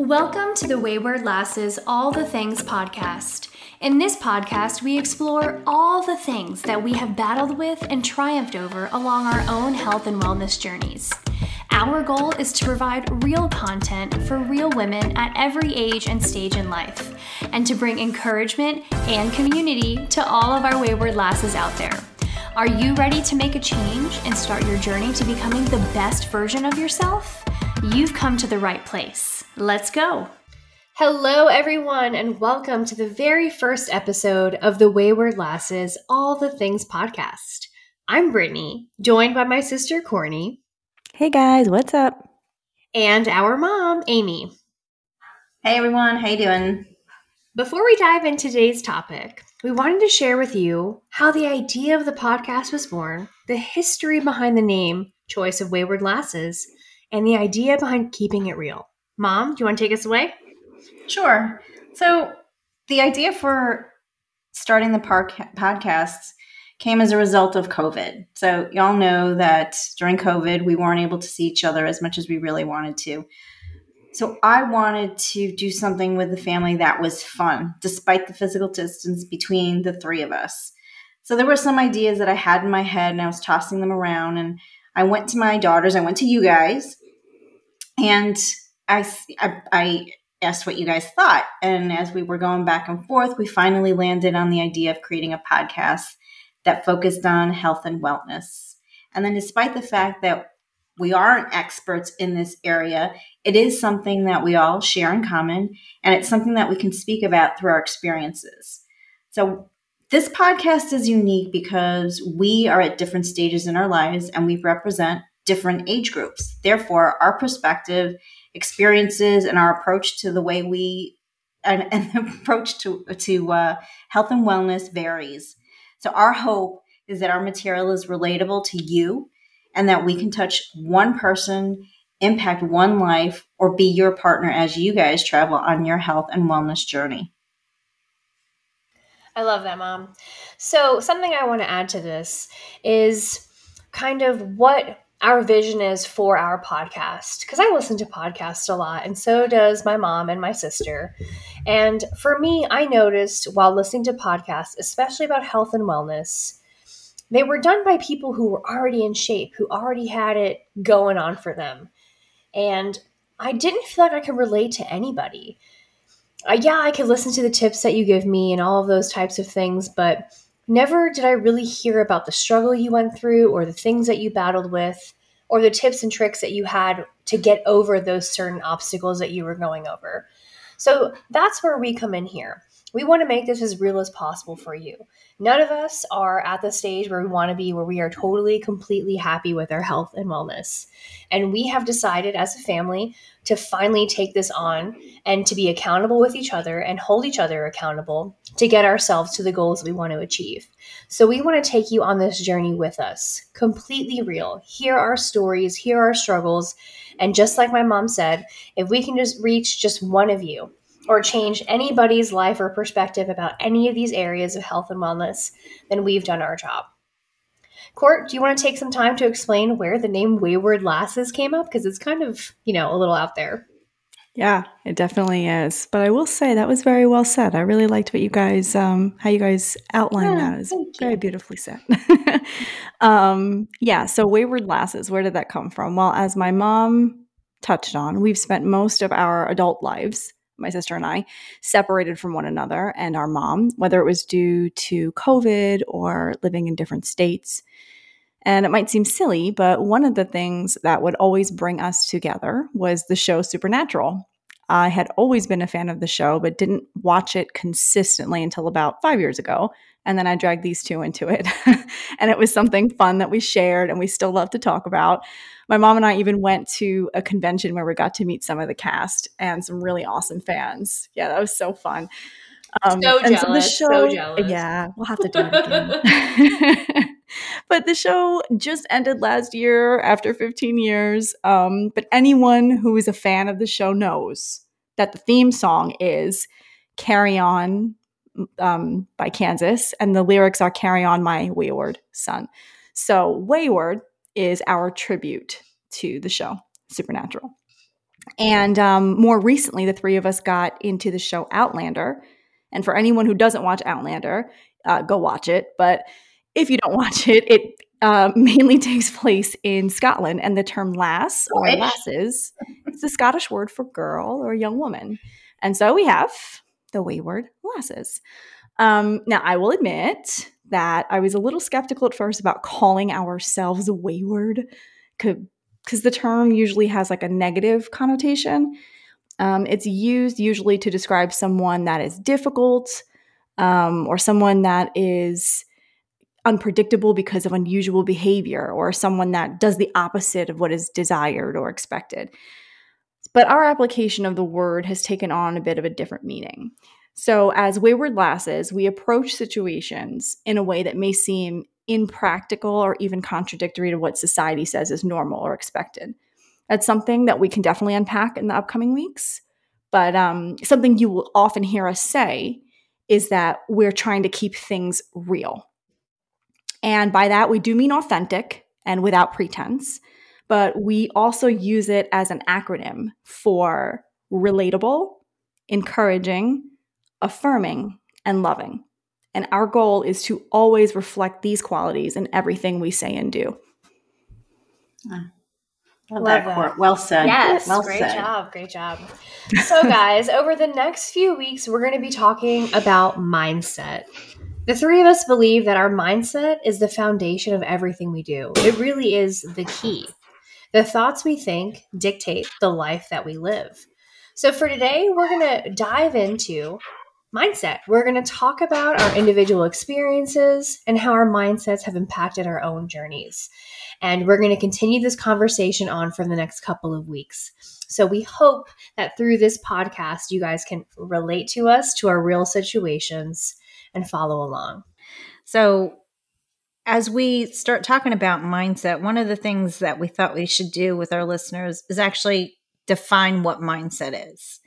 Welcome to the Wayward Lasses All the Things podcast. In this podcast, we explore all the things that we have battled with and triumphed over along our own health and wellness journeys. Our goal is to provide real content for real women at every age and stage in life, and to bring encouragement and community to all of our wayward lasses out there. Are you ready to make a change and start your journey to becoming the best version of yourself? You've come to the right place. Let's go. Hello, everyone, and welcome to the very first episode of the Wayward Lasses All the Things podcast. I'm Brittany, joined by my sister Courtney. Hey guys, what's up? And our mom, Amy. Hey everyone, how you doing? Before we dive into today's topic, we wanted to share with you how the idea of the podcast was born, the history behind the name Choice of Wayward Lasses, and the idea behind keeping it real. Mom, do you want to take us away? Sure. So, the idea for starting the park podcasts came as a result of COVID. So, y'all know that during COVID, we weren't able to see each other as much as we really wanted to. So, I wanted to do something with the family that was fun, despite the physical distance between the three of us. So, there were some ideas that I had in my head, and I was tossing them around. And I went to my daughters, I went to you guys, and I, I, I asked what you guys thought. And as we were going back and forth, we finally landed on the idea of creating a podcast that focused on health and wellness. And then, despite the fact that we aren't experts in this area, it is something that we all share in common, and it's something that we can speak about through our experiences. So, this podcast is unique because we are at different stages in our lives and we represent different age groups. Therefore, our perspective, experiences, and our approach to the way we and, and the approach to to uh, health and wellness varies. So, our hope is that our material is relatable to you, and that we can touch one person, impact one life, or be your partner as you guys travel on your health and wellness journey. I love that, Mom. So, something I want to add to this is kind of what our vision is for our podcast because I listen to podcasts a lot, and so does my mom and my sister. And for me, I noticed while listening to podcasts, especially about health and wellness, they were done by people who were already in shape, who already had it going on for them. And I didn't feel like I could relate to anybody. Uh, yeah, I could listen to the tips that you give me and all of those types of things, but Never did I really hear about the struggle you went through or the things that you battled with or the tips and tricks that you had to get over those certain obstacles that you were going over. So that's where we come in here. We want to make this as real as possible for you. None of us are at the stage where we want to be, where we are totally, completely happy with our health and wellness. And we have decided as a family to finally take this on and to be accountable with each other and hold each other accountable to get ourselves to the goals we want to achieve. So, we want to take you on this journey with us, completely real. Hear our stories, hear our struggles. And just like my mom said, if we can just reach just one of you, or change anybody's life or perspective about any of these areas of health and wellness, then we've done our job. Court, do you want to take some time to explain where the name Wayward Lasses came up? Because it's kind of, you know, a little out there. Yeah, it definitely is. But I will say that was very well said. I really liked what you guys, um, how you guys outlined yeah, that. It was very beautifully said. um, yeah, so Wayward Lasses, where did that come from? Well, as my mom touched on, we've spent most of our adult lives my sister and I, separated from one another and our mom, whether it was due to COVID or living in different states. And it might seem silly, but one of the things that would always bring us together was the show Supernatural. I had always been a fan of the show, but didn't watch it consistently until about five years ago. And then I dragged these two into it. and it was something fun that we shared and we still love to talk about my mom and I even went to a convention where we got to meet some of the cast and some really awesome fans. Yeah, that was so fun. Um, so jealous. So, show, so jealous. Yeah, we'll have to do it again. but the show just ended last year after 15 years. Um, but anyone who is a fan of the show knows that the theme song is Carry On um, by Kansas, and the lyrics are Carry On My Wayward Son. So, Wayward is our tribute to the show Supernatural. And um, more recently, the three of us got into the show Outlander. And for anyone who doesn't watch Outlander, uh, go watch it. But if you don't watch it, it uh, mainly takes place in Scotland, and the term lass or lasses is the Scottish word for girl or young woman. And so we have the wayward lasses. Um, now, I will admit that I was a little skeptical at first about calling ourselves wayward because the term usually has like a negative connotation. Um, it's used usually to describe someone that is difficult um, or someone that is unpredictable because of unusual behavior or someone that does the opposite of what is desired or expected. But our application of the word has taken on a bit of a different meaning. So, as wayward lasses, we approach situations in a way that may seem impractical or even contradictory to what society says is normal or expected. That's something that we can definitely unpack in the upcoming weeks. But um, something you will often hear us say is that we're trying to keep things real. And by that, we do mean authentic and without pretense, but we also use it as an acronym for relatable, encouraging, affirming, and loving. And our goal is to always reflect these qualities in everything we say and do. Love, Love that, that. Well said. Yes, well great said. job. Great job. So, guys, over the next few weeks, we're going to be talking about mindset. The three of us believe that our mindset is the foundation of everything we do. It really is the key. The thoughts we think dictate the life that we live. So, for today, we're going to dive into mindset. We're going to talk about our individual experiences and how our mindsets have impacted our own journeys. And we're going to continue this conversation on for the next couple of weeks. So we hope that through this podcast, you guys can relate to us, to our real situations, and follow along. So, as we start talking about mindset, one of the things that we thought we should do with our listeners is actually define what mindset is.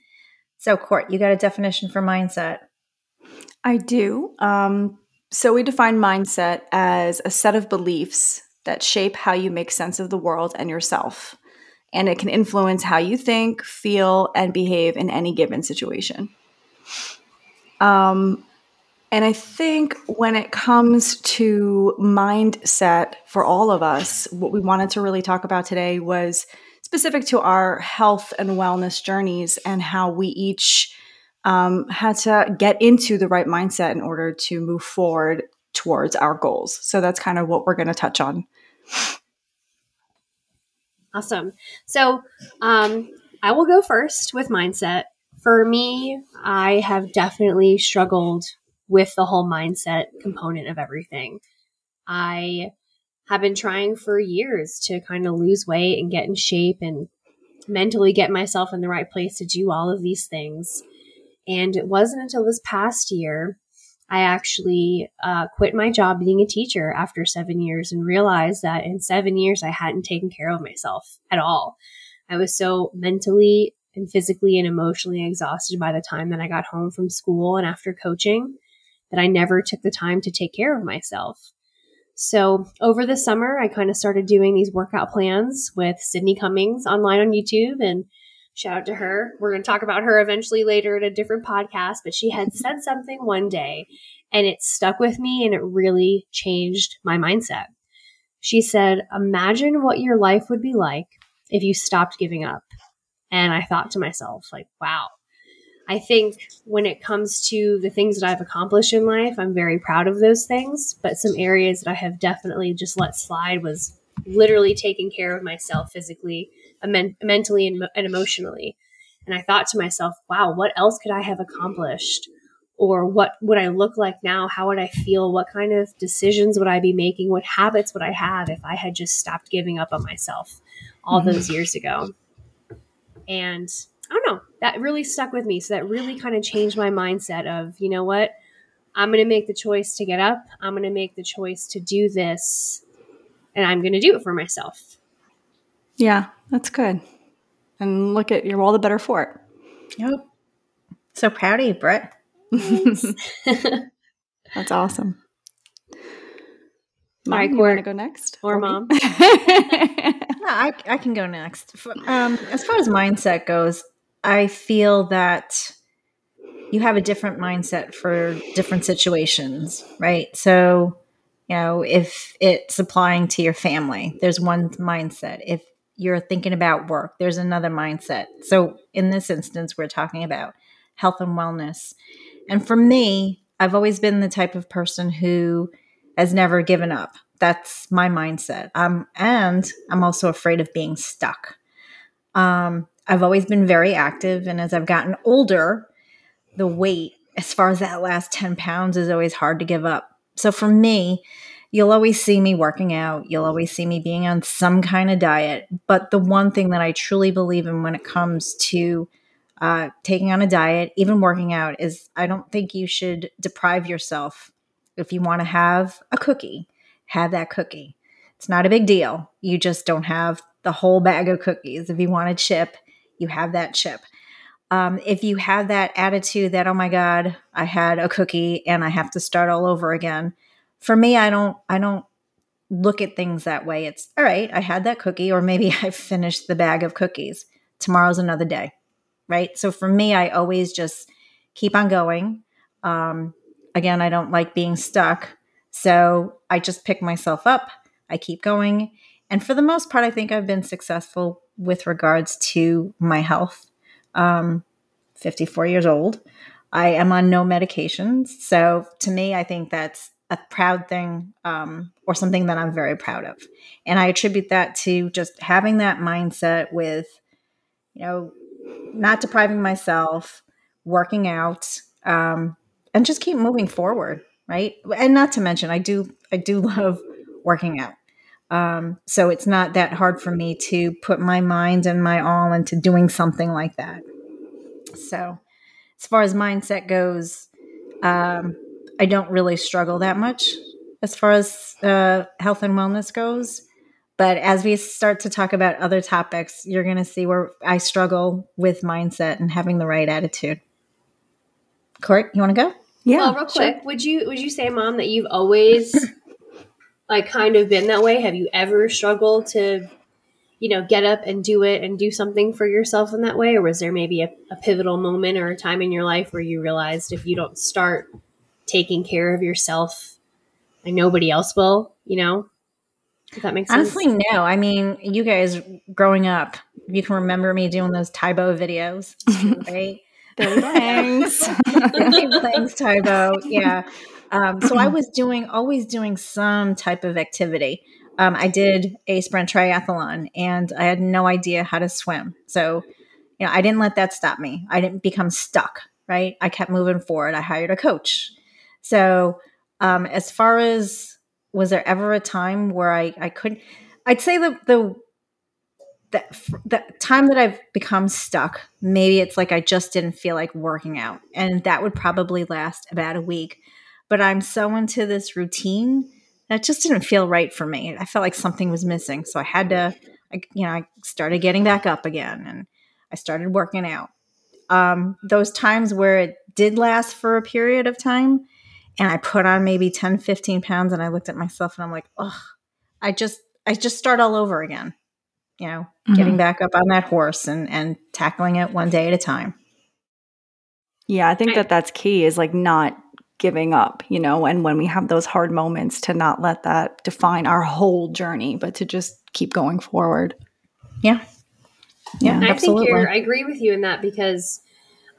So, Court, you got a definition for mindset? I do. Um, so, we define mindset as a set of beliefs that shape how you make sense of the world and yourself. And it can influence how you think, feel, and behave in any given situation. Um, and I think when it comes to mindset for all of us, what we wanted to really talk about today was specific to our health and wellness journeys and how we each um, had to get into the right mindset in order to move forward towards our goals. So that's kind of what we're going to touch on. Awesome. So um, I will go first with mindset. For me, I have definitely struggled with the whole mindset component of everything. I have been trying for years to kind of lose weight and get in shape and mentally get myself in the right place to do all of these things. And it wasn't until this past year I actually uh, quit my job being a teacher after seven years and realized that in seven years I hadn't taken care of myself at all. I was so mentally and physically and emotionally exhausted by the time that I got home from school and after coaching that I never took the time to take care of myself. So over the summer, I kind of started doing these workout plans with Sydney Cummings online on YouTube and Shout out to her. We're going to talk about her eventually later in a different podcast, but she had said something one day and it stuck with me and it really changed my mindset. She said, Imagine what your life would be like if you stopped giving up. And I thought to myself, like, wow. I think when it comes to the things that I've accomplished in life, I'm very proud of those things. But some areas that I have definitely just let slide was literally taking care of myself physically men- mentally and, and emotionally. And I thought to myself, wow, what else could I have accomplished? Or what would I look like now? How would I feel? What kind of decisions would I be making? What habits would I have if I had just stopped giving up on myself all mm-hmm. those years ago? And I don't know, that really stuck with me. So that really kind of changed my mindset of, you know what? I'm going to make the choice to get up. I'm going to make the choice to do this, and I'm going to do it for myself. Yeah, that's good. And look at you're all the better for it. Yep. So proud of you, Brett. that's awesome. Mom, right, you want to go next? Or, or mom? no, I, I can go next. Um, as far as mindset goes, I feel that you have a different mindset for different situations, right? So, you know, if it's applying to your family, there's one mindset. If you're thinking about work, there's another mindset. So, in this instance, we're talking about health and wellness. And for me, I've always been the type of person who has never given up. That's my mindset. Um, and I'm also afraid of being stuck. Um, I've always been very active. And as I've gotten older, the weight, as far as that last 10 pounds, is always hard to give up. So for me, you'll always see me working out. You'll always see me being on some kind of diet. But the one thing that I truly believe in when it comes to uh, taking on a diet, even working out, is I don't think you should deprive yourself. If you want to have a cookie, have that cookie. It's not a big deal. You just don't have the whole bag of cookies. If you want a chip, you have that chip. Um, if you have that attitude that, oh my God, I had a cookie and I have to start all over again. For me, I don't, I don't look at things that way. It's all right, I had that cookie, or maybe I finished the bag of cookies. Tomorrow's another day right? So for me, I always just keep on going. Um, again, I don't like being stuck. So I just pick myself up, I keep going. And for the most part, I think I've been successful with regards to my health. Um, 54 years old. I am on no medications. So to me, I think that's a proud thing um, or something that I'm very proud of. And I attribute that to just having that mindset with, you know, not depriving myself, working out, um, and just keep moving forward, right? And not to mention, I do I do love working out. Um, so it's not that hard for me to put my mind and my all into doing something like that. So, as far as mindset goes, um, I don't really struggle that much as far as uh, health and wellness goes. But as we start to talk about other topics, you're going to see where I struggle with mindset and having the right attitude. Court, you want to go? Yeah. Well, real quick, sure. would you would you say, Mom, that you've always like kind of been that way? Have you ever struggled to, you know, get up and do it and do something for yourself in that way, or was there maybe a, a pivotal moment or a time in your life where you realized if you don't start taking care of yourself, and nobody else will, you know? If that makes sense. Honestly, no. I mean, you guys growing up, you can remember me doing those Tae Bo videos, right? Thanks. Thanks, Tae Bo. Yeah. Um, so I was doing, always doing some type of activity. Um, I did a sprint triathlon and I had no idea how to swim. So, you know, I didn't let that stop me. I didn't become stuck, right? I kept moving forward. I hired a coach. So, um, as far as was there ever a time where I I couldn't? I'd say the the the, the time that I've become stuck, maybe it's like I just didn't feel like working out, and that would probably last about a week. But I'm so into this routine that just didn't feel right for me. I felt like something was missing, so I had to, I, you know, I started getting back up again, and I started working out. Um, those times where it did last for a period of time, and I put on maybe 10, 15 pounds and I looked at myself and I'm like, oh, I just, I just start all over again, you know, mm-hmm. getting back up on that horse and, and tackling it one day at a time. Yeah. I think that that's key is like not giving up, you know, and when we have those hard moments to not let that define our whole journey, but to just keep going forward. Yeah. Yeah. I absolutely. think you're, I agree with you in that because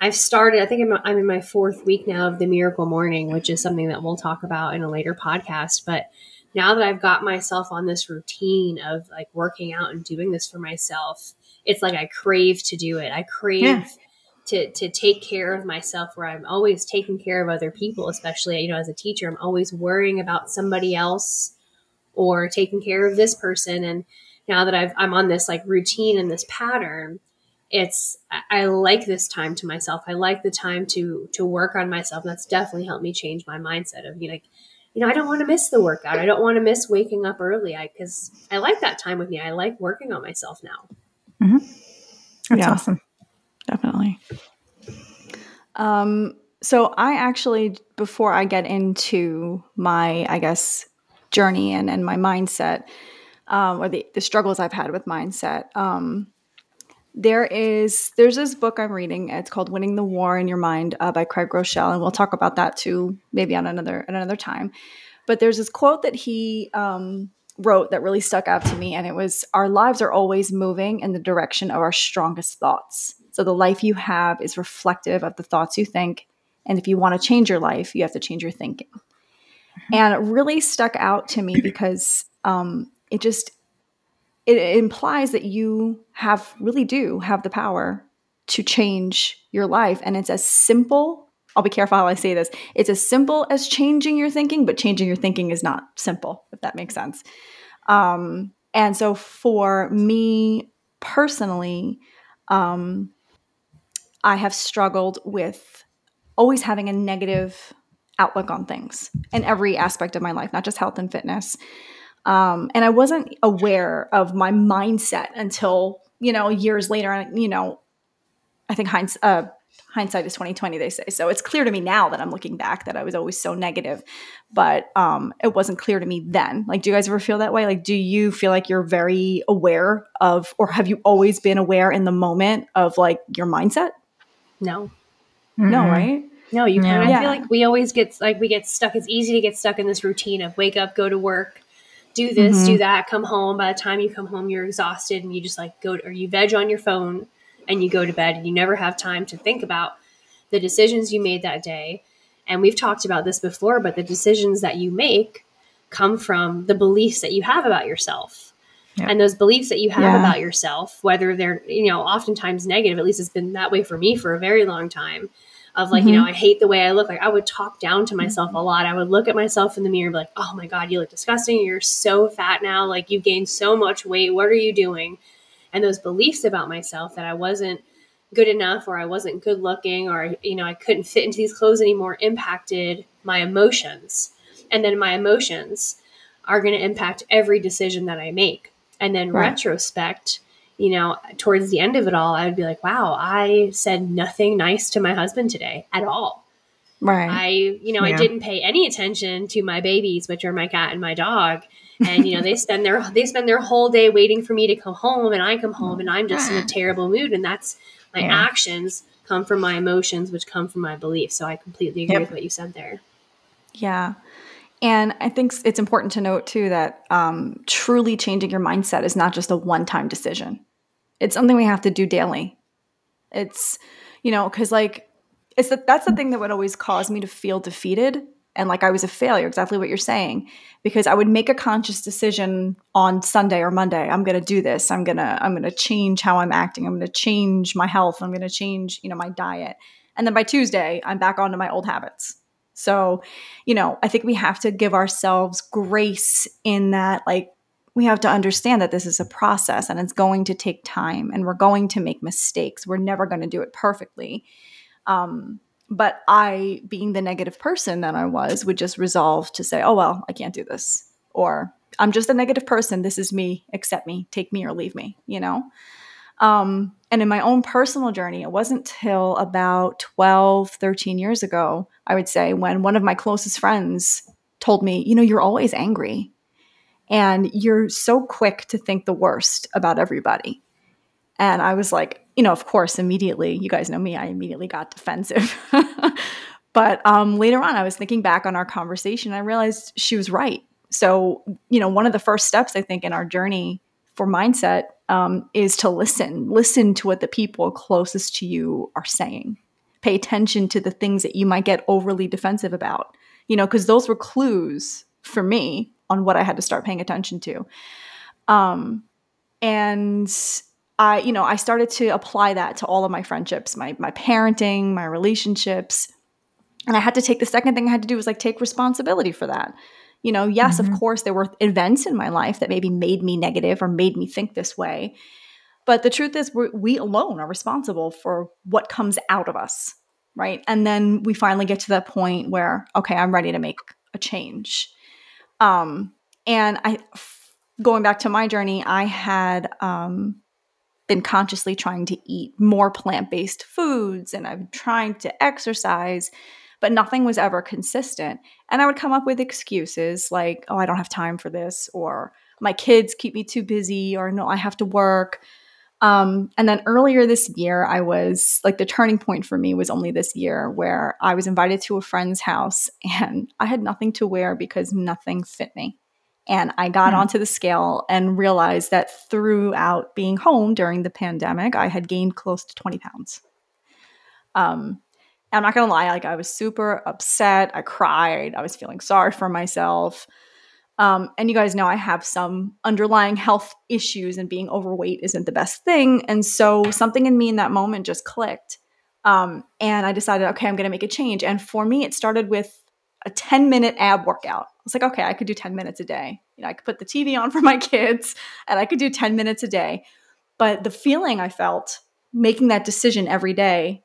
I've started, I think I'm, I'm in my fourth week now of the miracle morning, which is something that we'll talk about in a later podcast. But now that I've got myself on this routine of like working out and doing this for myself, it's like I crave to do it. I crave yeah. To to take care of myself where I'm always taking care of other people, especially, you know, as a teacher, I'm always worrying about somebody else or taking care of this person. And now that I've I'm on this like routine and this pattern, it's I like this time to myself. I like the time to to work on myself. That's definitely helped me change my mindset of you know, you know, I don't want to miss the workout. I don't want to miss waking up early. I because I like that time with me. I like working on myself now. Mm-hmm. That's yeah, awesome. Definitely. Um. So I actually, before I get into my, I guess, journey and and my mindset, um, or the the struggles I've had with mindset. Um, there is there's this book I'm reading. It's called "Winning the War in Your Mind" uh, by Craig Groeschel, and we'll talk about that too, maybe on another at another time. But there's this quote that he um, wrote that really stuck out to me, and it was, "Our lives are always moving in the direction of our strongest thoughts. So the life you have is reflective of the thoughts you think, and if you want to change your life, you have to change your thinking." Mm-hmm. And it really stuck out to me because um, it just it implies that you have really do have the power to change your life and it's as simple i'll be careful how i say this it's as simple as changing your thinking but changing your thinking is not simple if that makes sense um, and so for me personally um, i have struggled with always having a negative outlook on things in every aspect of my life not just health and fitness um, and I wasn't aware of my mindset until, you know, years later. And, you know, I think hinds, uh, hindsight is 2020, they say. So it's clear to me now that I'm looking back that I was always so negative, but um, it wasn't clear to me then. Like, do you guys ever feel that way? Like, do you feel like you're very aware of, or have you always been aware in the moment of like your mindset? No. Mm-hmm. No, right? No, you kind of, yeah. I feel like we always get like we get stuck. It's easy to get stuck in this routine of wake up, go to work, do this, mm-hmm. do that, come home. By the time you come home, you're exhausted and you just like go to, or you veg on your phone and you go to bed and you never have time to think about the decisions you made that day. And we've talked about this before, but the decisions that you make come from the beliefs that you have about yourself. Yep. And those beliefs that you have yeah. about yourself, whether they're, you know, oftentimes negative, at least it's been that way for me for a very long time, of like, mm-hmm. you know, I hate the way I look. Like I would talk down to myself a lot. I would look at myself in the mirror and be like, oh my God, you look disgusting. You're so fat now. Like you've gained so much weight. What are you doing? And those beliefs about myself that I wasn't good enough or I wasn't good looking or, you know, I couldn't fit into these clothes anymore impacted my emotions. And then my emotions are going to impact every decision that I make. And then right. retrospect, you know, towards the end of it all, I would be like, wow, I said nothing nice to my husband today at all. Right. I, you know, yeah. I didn't pay any attention to my babies, which are my cat and my dog. And you know, they spend their they spend their whole day waiting for me to come home and I come home and I'm just in a terrible mood and that's my yeah. actions come from my emotions which come from my beliefs. So I completely agree yep. with what you said there. Yeah. And I think it's important to note too that um, truly changing your mindset is not just a one time decision. It's something we have to do daily. It's, you know, because like, it's the, that's the thing that would always cause me to feel defeated and like I was a failure, exactly what you're saying, because I would make a conscious decision on Sunday or Monday. I'm going to do this. I'm going to I'm going to change how I'm acting. I'm going to change my health. I'm going to change, you know, my diet. And then by Tuesday, I'm back onto my old habits. So, you know, I think we have to give ourselves grace in that, like, we have to understand that this is a process and it's going to take time and we're going to make mistakes. We're never going to do it perfectly. Um, but I, being the negative person that I was, would just resolve to say, oh, well, I can't do this. Or I'm just a negative person. This is me. Accept me. Take me or leave me, you know? Um, and in my own personal journey, it wasn't till about 12, 13 years ago, I would say, when one of my closest friends told me, You know, you're always angry and you're so quick to think the worst about everybody. And I was like, you know, of course, immediately, you guys know me, I immediately got defensive. but um, later on, I was thinking back on our conversation, I realized she was right. So, you know, one of the first steps I think in our journey for mindset um, is to listen. Listen to what the people closest to you are saying. Pay attention to the things that you might get overly defensive about, you know, because those were clues for me on what I had to start paying attention to. Um, and I, you know, I started to apply that to all of my friendships, my my parenting, my relationships. And I had to take the second thing I had to do was like take responsibility for that you know, yes, mm-hmm. of course, there were events in my life that maybe made me negative or made me think this way. But the truth is, we alone are responsible for what comes out of us, right? And then we finally get to that point where, okay, I'm ready to make a change. Um, and I, going back to my journey, I had um, been consciously trying to eat more plant based foods and I'm trying to exercise but nothing was ever consistent. And I would come up with excuses like, oh, I don't have time for this, or my kids keep me too busy, or no, I have to work. Um, and then earlier this year, I was like the turning point for me was only this year where I was invited to a friend's house and I had nothing to wear because nothing fit me. And I got mm-hmm. onto the scale and realized that throughout being home during the pandemic, I had gained close to 20 pounds. Um, I'm not gonna lie, like I was super upset. I cried. I was feeling sorry for myself. Um, and you guys know I have some underlying health issues, and being overweight isn't the best thing. And so something in me in that moment just clicked. Um, and I decided, okay, I'm going to make a change. And for me, it started with a 10 minute ab workout. I was like, okay, I could do 10 minutes a day. You know, I could put the TV on for my kids and I could do 10 minutes a day. But the feeling I felt making that decision every day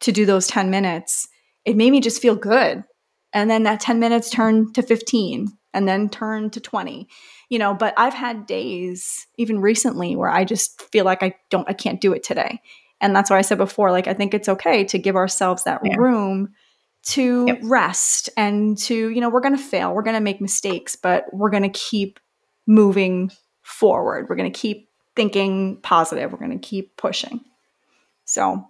to do those 10 minutes, it made me just feel good. And then that 10 minutes turned to 15 and then turn to 20 you know but i've had days even recently where i just feel like i don't i can't do it today and that's why i said before like i think it's okay to give ourselves that yeah. room to yep. rest and to you know we're going to fail we're going to make mistakes but we're going to keep moving forward we're going to keep thinking positive we're going to keep pushing so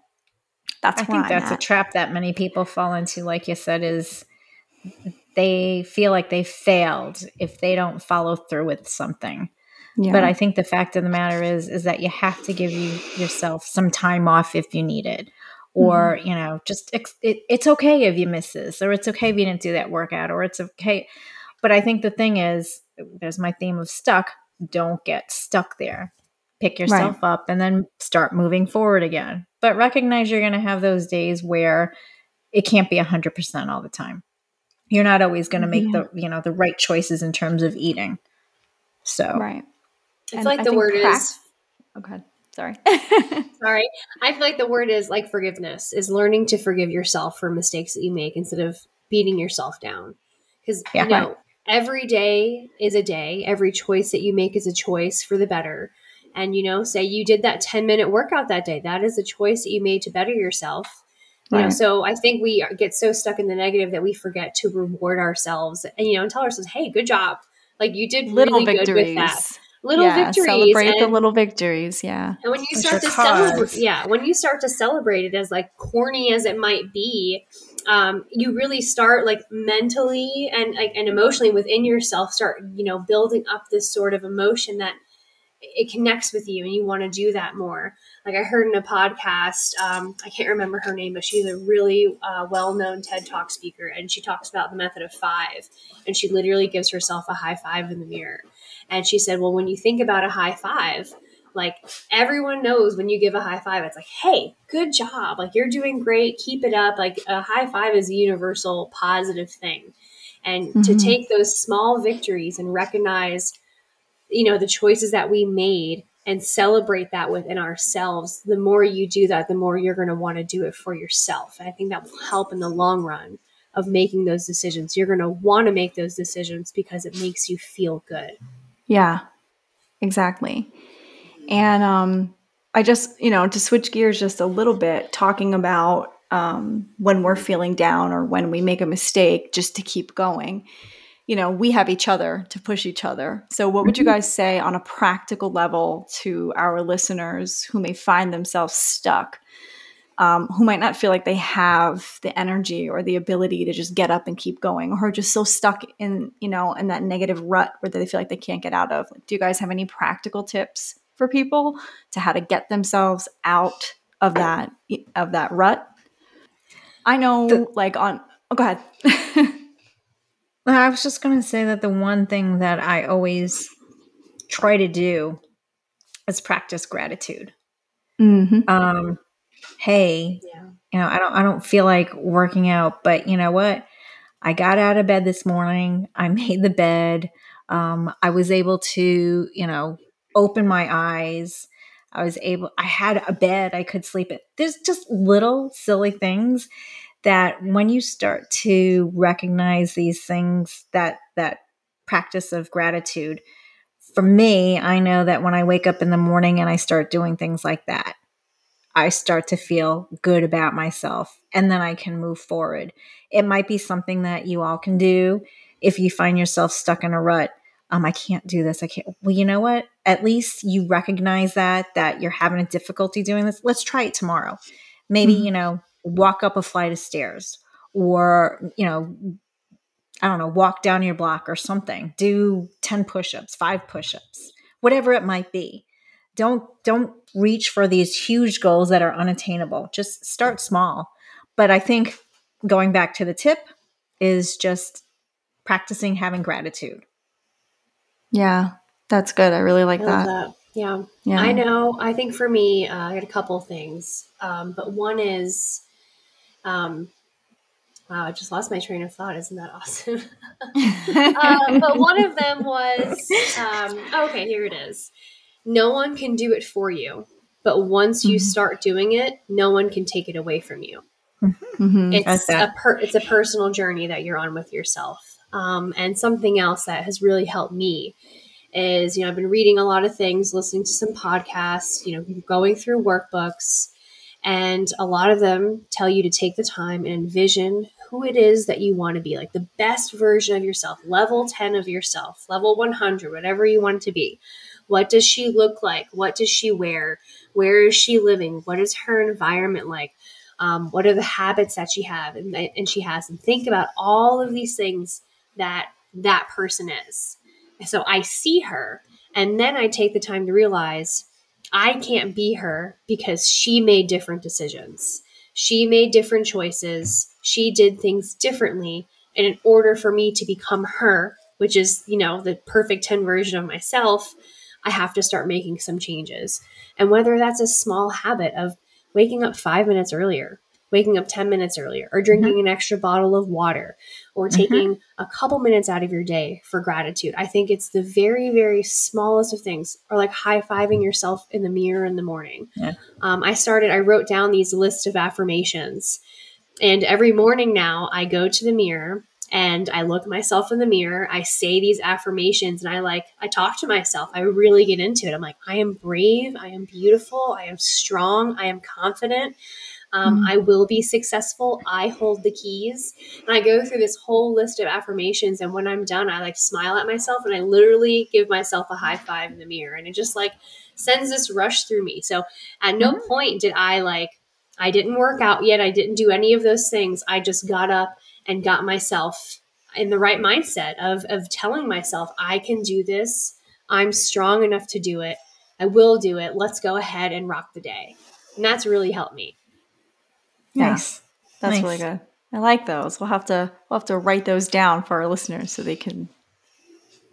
that's i think I'm that's at. a trap that many people fall into like you said is they feel like they failed if they don't follow through with something. Yeah. But I think the fact of the matter is is that you have to give you yourself some time off if you need it. Or, mm-hmm. you know, just it, it's okay if you miss this, or it's okay if you didn't do that workout, or it's okay. But I think the thing is, there's my theme of stuck. Don't get stuck there. Pick yourself right. up and then start moving forward again. But recognize you're going to have those days where it can't be 100% all the time you're not always going to make yeah. the you know the right choices in terms of eating. So. Right. It's feel like I the word pra- is okay sorry. Sorry. I feel like the word is like forgiveness is learning to forgive yourself for mistakes that you make instead of beating yourself down. Because yeah. you know every day is a day. Every choice that you make is a choice for the better. And you know say you did that 10 minute workout that day. That is a choice that you made to better yourself you know so i think we get so stuck in the negative that we forget to reward ourselves and you know and tell ourselves hey good job. Like you did little really victories. good with that. little yeah, victories celebrate and, the little victories yeah. And when you start to celebrate yeah when you start to celebrate it as like corny as it might be um, you really start like mentally and like and emotionally within yourself start you know building up this sort of emotion that it connects with you and you want to do that more like I heard in a podcast, um, I can't remember her name, but she's a really uh, well-known TED Talk speaker, and she talks about the method of five, and she literally gives herself a high five in the mirror. And she said, "Well, when you think about a high five, like everyone knows when you give a high five, it's like, hey, good job, like you're doing great, keep it up. Like a high five is a universal positive thing, and mm-hmm. to take those small victories and recognize." You know the choices that we made and celebrate that within ourselves, the more you do that, the more you're going to want to do it for yourself. And I think that will help in the long run of making those decisions. You're going to want to make those decisions because it makes you feel good. Yeah, exactly. And um, I just, you know, to switch gears just a little bit, talking about um, when we're feeling down or when we make a mistake, just to keep going you know, we have each other to push each other. So, what would you mm-hmm. guys say on a practical level to our listeners who may find themselves stuck, um, who might not feel like they have the energy or the ability to just get up and keep going, or are just so stuck in, you know, in that negative rut where they feel like they can't get out of? Do you guys have any practical tips for people to how to get themselves out of that of that rut? I know, the- like on. Oh, go ahead. I was just going to say that the one thing that I always try to do is practice gratitude. Mm-hmm. Um, hey, yeah. you know, I don't, I don't feel like working out, but you know what? I got out of bed this morning. I made the bed. Um, I was able to, you know, open my eyes. I was able, I had a bed I could sleep in. There's just little silly things that when you start to recognize these things that that practice of gratitude for me i know that when i wake up in the morning and i start doing things like that I start to feel good about myself and then I can move forward. It might be something that you all can do if you find yourself stuck in a rut. Um, I can't do this. I can't. Well, you know what? At least you recognize that that you're having a difficulty doing this. Let's try it tomorrow. Maybe mm-hmm. you know, walk up a flight of stairs, or you know, I don't know, walk down your block or something. Do ten push-ups, five push-ups, whatever it might be. Don't don't reach for these huge goals that are unattainable. Just start small. But i think going back to the tip is just practicing having gratitude. Yeah that's good. I really like I that. that. yeah. Yeah. I know. I think for me uh, i had a couple things. Um, but one is um, Wow, I just lost my train of thought. Isn't that awesome? um, but one of them was um, okay, here it is no one can do it for you. But once you mm-hmm. start doing it, no one can take it away from you. Mm-hmm. It's a per- it's a personal journey that you're on with yourself. Um, and something else that has really helped me is you know I've been reading a lot of things, listening to some podcasts, you know, going through workbooks, and a lot of them tell you to take the time and envision who it is that you want to be, like the best version of yourself, level 10 of yourself, level 100, whatever you want to be. What does she look like? What does she wear? Where is she living? What is her environment like? Um, what are the habits that she have and, and she has? And think about all of these things that that person is. So I see her, and then I take the time to realize I can't be her because she made different decisions. She made different choices. She did things differently. And in order for me to become her, which is, you know, the perfect 10 version of myself, I have to start making some changes. And whether that's a small habit of waking up five minutes earlier, waking up 10 minutes earlier, or drinking mm-hmm. an extra bottle of water, or mm-hmm. taking mm-hmm. a couple minutes out of your day for gratitude. I think it's the very, very smallest of things, or like high fiving yourself in the mirror in the morning. Yeah. Um, I started, I wrote down these lists of affirmations. And every morning now, I go to the mirror and I look myself in the mirror, I say these affirmations and I like I talk to myself. I really get into it. I'm like, I am brave, I am beautiful, I am strong, I am confident. Um, mm-hmm. I will be successful. I hold the keys. And I go through this whole list of affirmations. And when I'm done, I like smile at myself and I literally give myself a high five in the mirror. And it just like sends this rush through me. So at no mm-hmm. point did I like, I didn't work out yet. I didn't do any of those things. I just got up and got myself in the right mindset of of telling myself I can do this. I'm strong enough to do it. I will do it. Let's go ahead and rock the day. And that's really helped me. Nice. That's nice. really good. I like those. We'll have to we'll have to write those down for our listeners so they can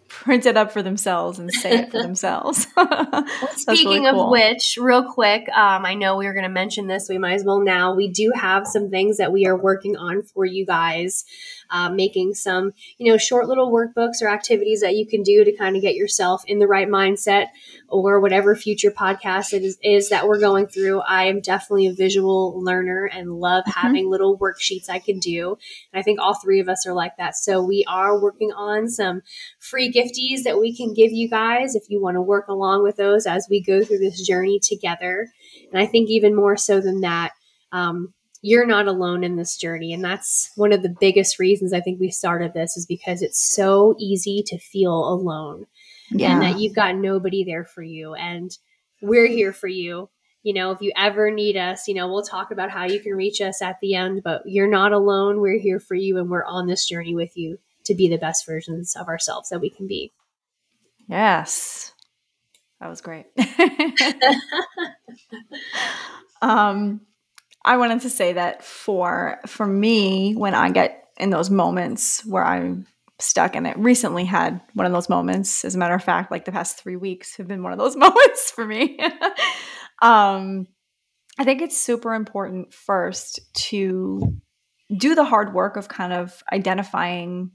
print it up for themselves and say it for themselves. well, speaking really cool. of which, real quick, um, I know we were going to mention this. We might as well now. We do have some things that we are working on for you guys, uh, making some, you know, short little workbooks or activities that you can do to kind of get yourself in the right mindset or whatever future podcast it is, is that we're going through. I am definitely a visual learner and love mm-hmm. having little worksheets I can do. And I think all three of us are like that. So we are working on some free gifties that we can give you guys if you want to work along with those as we go through this journey together. And I think even more so than that, um, you're not alone in this journey. And that's one of the biggest reasons I think we started this is because it's so easy to feel alone yeah. and that you've got nobody there for you. And we're here for you. You know, if you ever need us, you know, we'll talk about how you can reach us at the end, but you're not alone. We're here for you and we're on this journey with you to be the best versions of ourselves that we can be. Yes. That was great. um I wanted to say that for for me when I get in those moments where I'm stuck and it recently had one of those moments as a matter of fact like the past 3 weeks have been one of those moments for me. Um I think it's super important first to do the hard work of kind of identifying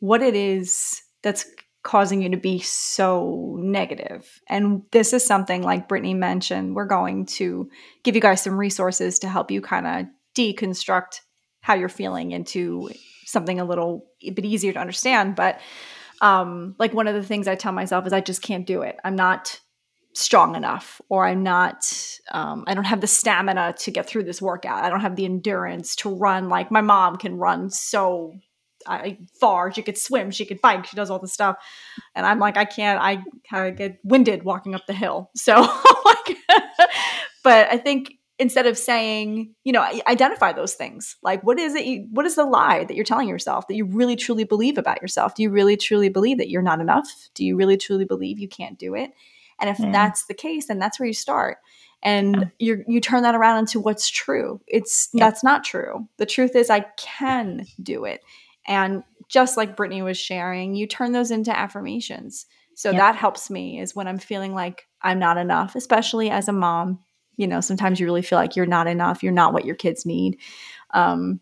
what it is that's causing you to be so negative. And this is something like Brittany mentioned, we're going to give you guys some resources to help you kind of deconstruct how you're feeling into something a little a bit easier to understand. But um, like one of the things I tell myself is I just can't do it. I'm not strong enough or i'm not um, i don't have the stamina to get through this workout i don't have the endurance to run like my mom can run so uh, far she could swim she could bike she does all this stuff and i'm like i can't i, I get winded walking up the hill so like but i think instead of saying you know identify those things like what is it you, what is the lie that you're telling yourself that you really truly believe about yourself do you really truly believe that you're not enough do you really truly believe you can't do it and if mm. that's the case, then that's where you start. And you you turn that around into what's true. It's yeah. that's not true. The truth is I can do it. And just like Brittany was sharing, you turn those into affirmations. So yeah. that helps me is when I'm feeling like I'm not enough, especially as a mom. You know, sometimes you really feel like you're not enough. You're not what your kids need. Um,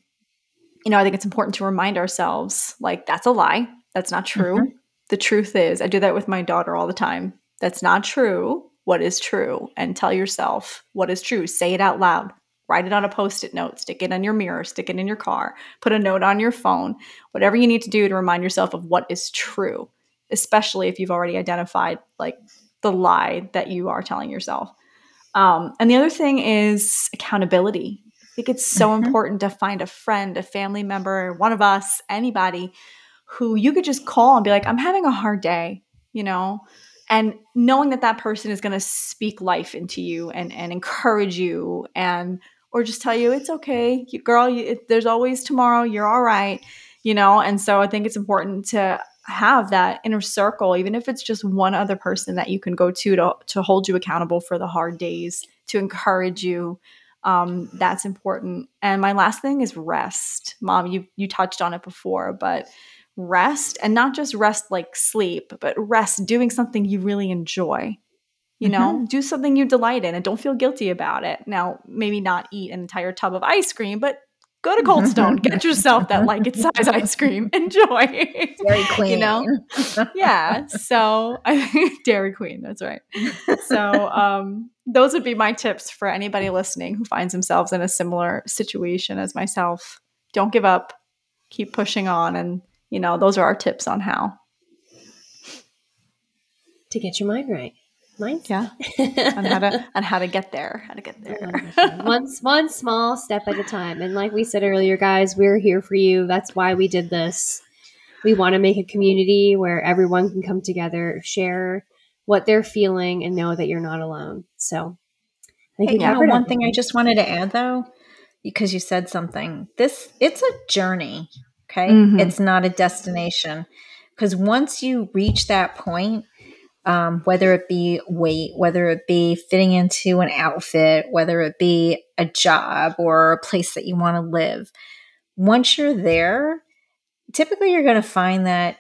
you know, I think it's important to remind ourselves like that's a lie. That's not true. Mm-hmm. The truth is, I do that with my daughter all the time that's not true, what is true, and tell yourself what is true. Say it out loud. Write it on a post it note, stick it on your mirror, stick it in your car, put a note on your phone, whatever you need to do to remind yourself of what is true, especially if you've already identified like the lie that you are telling yourself. Um, and the other thing is accountability. I think it's so mm-hmm. important to find a friend, a family member, one of us, anybody who you could just call and be like, I'm having a hard day, you know, and knowing that that person is going to speak life into you and and encourage you and or just tell you it's okay you, girl you, it, there's always tomorrow you're all right you know? And so i think it's important to have that inner circle even if it's just one other person that you can go to to, to hold you accountable for the hard days to encourage you um, that's important. And my last thing is rest. Mom you you touched on it before but rest and not just rest like sleep, but rest doing something you really enjoy. You know, mm-hmm. do something you delight in and don't feel guilty about it. Now, maybe not eat an entire tub of ice cream, but go to Cold Stone, get yourself that like it size ice cream, enjoy. Dairy Queen, you know, yeah. So I think Dairy Queen, that's right. So um, those would be my tips for anybody listening who finds themselves in a similar situation as myself. Don't give up, keep pushing on, and you know, those are our tips on how to get your mind right. Mindset. Yeah. on how to on how to get there. How to get there. one one small step at a time. And like we said earlier, guys, we're here for you. That's why we did this. We want to make a community where everyone can come together, share what they're feeling, and know that you're not alone. So I think hey, know, one thing I just wanted to add though, because you said something. This it's a journey. Okay. Mm-hmm. It's not a destination. Because once you reach that point, um, whether it be weight, whether it be fitting into an outfit, whether it be a job or a place that you want to live, once you're there, typically you're going to find that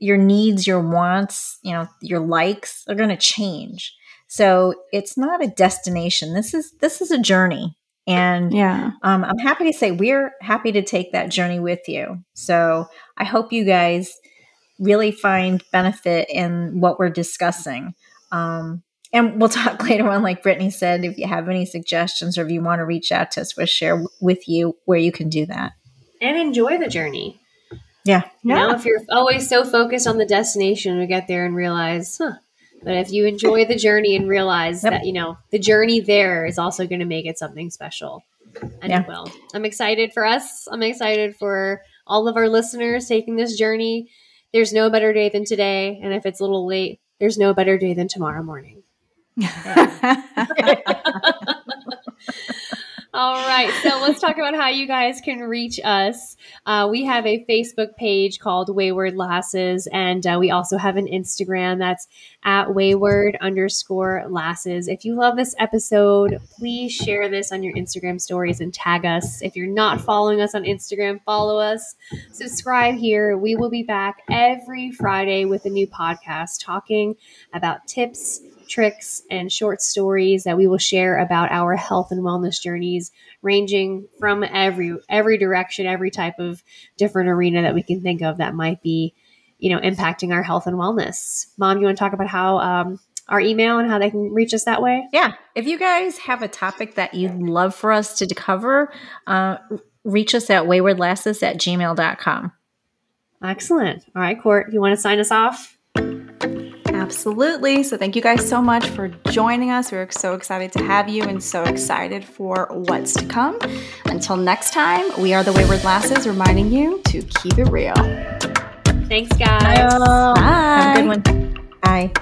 your needs, your wants, you know, your likes are going to change. So it's not a destination. This is this is a journey. And yeah, um, I'm happy to say we're happy to take that journey with you. So I hope you guys really find benefit in what we're discussing. Um, and we'll talk later on, like Brittany said, if you have any suggestions or if you want to reach out to us, we'll share with you where you can do that. And enjoy the journey. Yeah. You yeah. know, if you're always so focused on the destination to get there and realize, huh, but if you enjoy the journey and realize yep. that, you know, the journey there is also going to make it something special. And yeah. it will. I'm excited for us. I'm excited for all of our listeners taking this journey. There's no better day than today. And if it's a little late, there's no better day than tomorrow morning. All right. So let's talk about how you guys can reach us. Uh, we have a Facebook page called Wayward Lasses, and uh, we also have an Instagram that's at wayward underscore lasses. If you love this episode, please share this on your Instagram stories and tag us. If you're not following us on Instagram, follow us. Subscribe here. We will be back every Friday with a new podcast talking about tips tricks, and short stories that we will share about our health and wellness journeys, ranging from every every direction, every type of different arena that we can think of that might be, you know, impacting our health and wellness. Mom, you want to talk about how um, our email and how they can reach us that way? Yeah. If you guys have a topic that you'd love for us to cover, uh, reach us at waywardlasses at gmail.com. Excellent. All right, Court, you want to sign us off? Absolutely. So, thank you guys so much for joining us. We're so excited to have you and so excited for what's to come. Until next time, we are the Wayward Lasses reminding you to keep it real. Thanks, guys. Bye. Bye. Have a good one. Bye.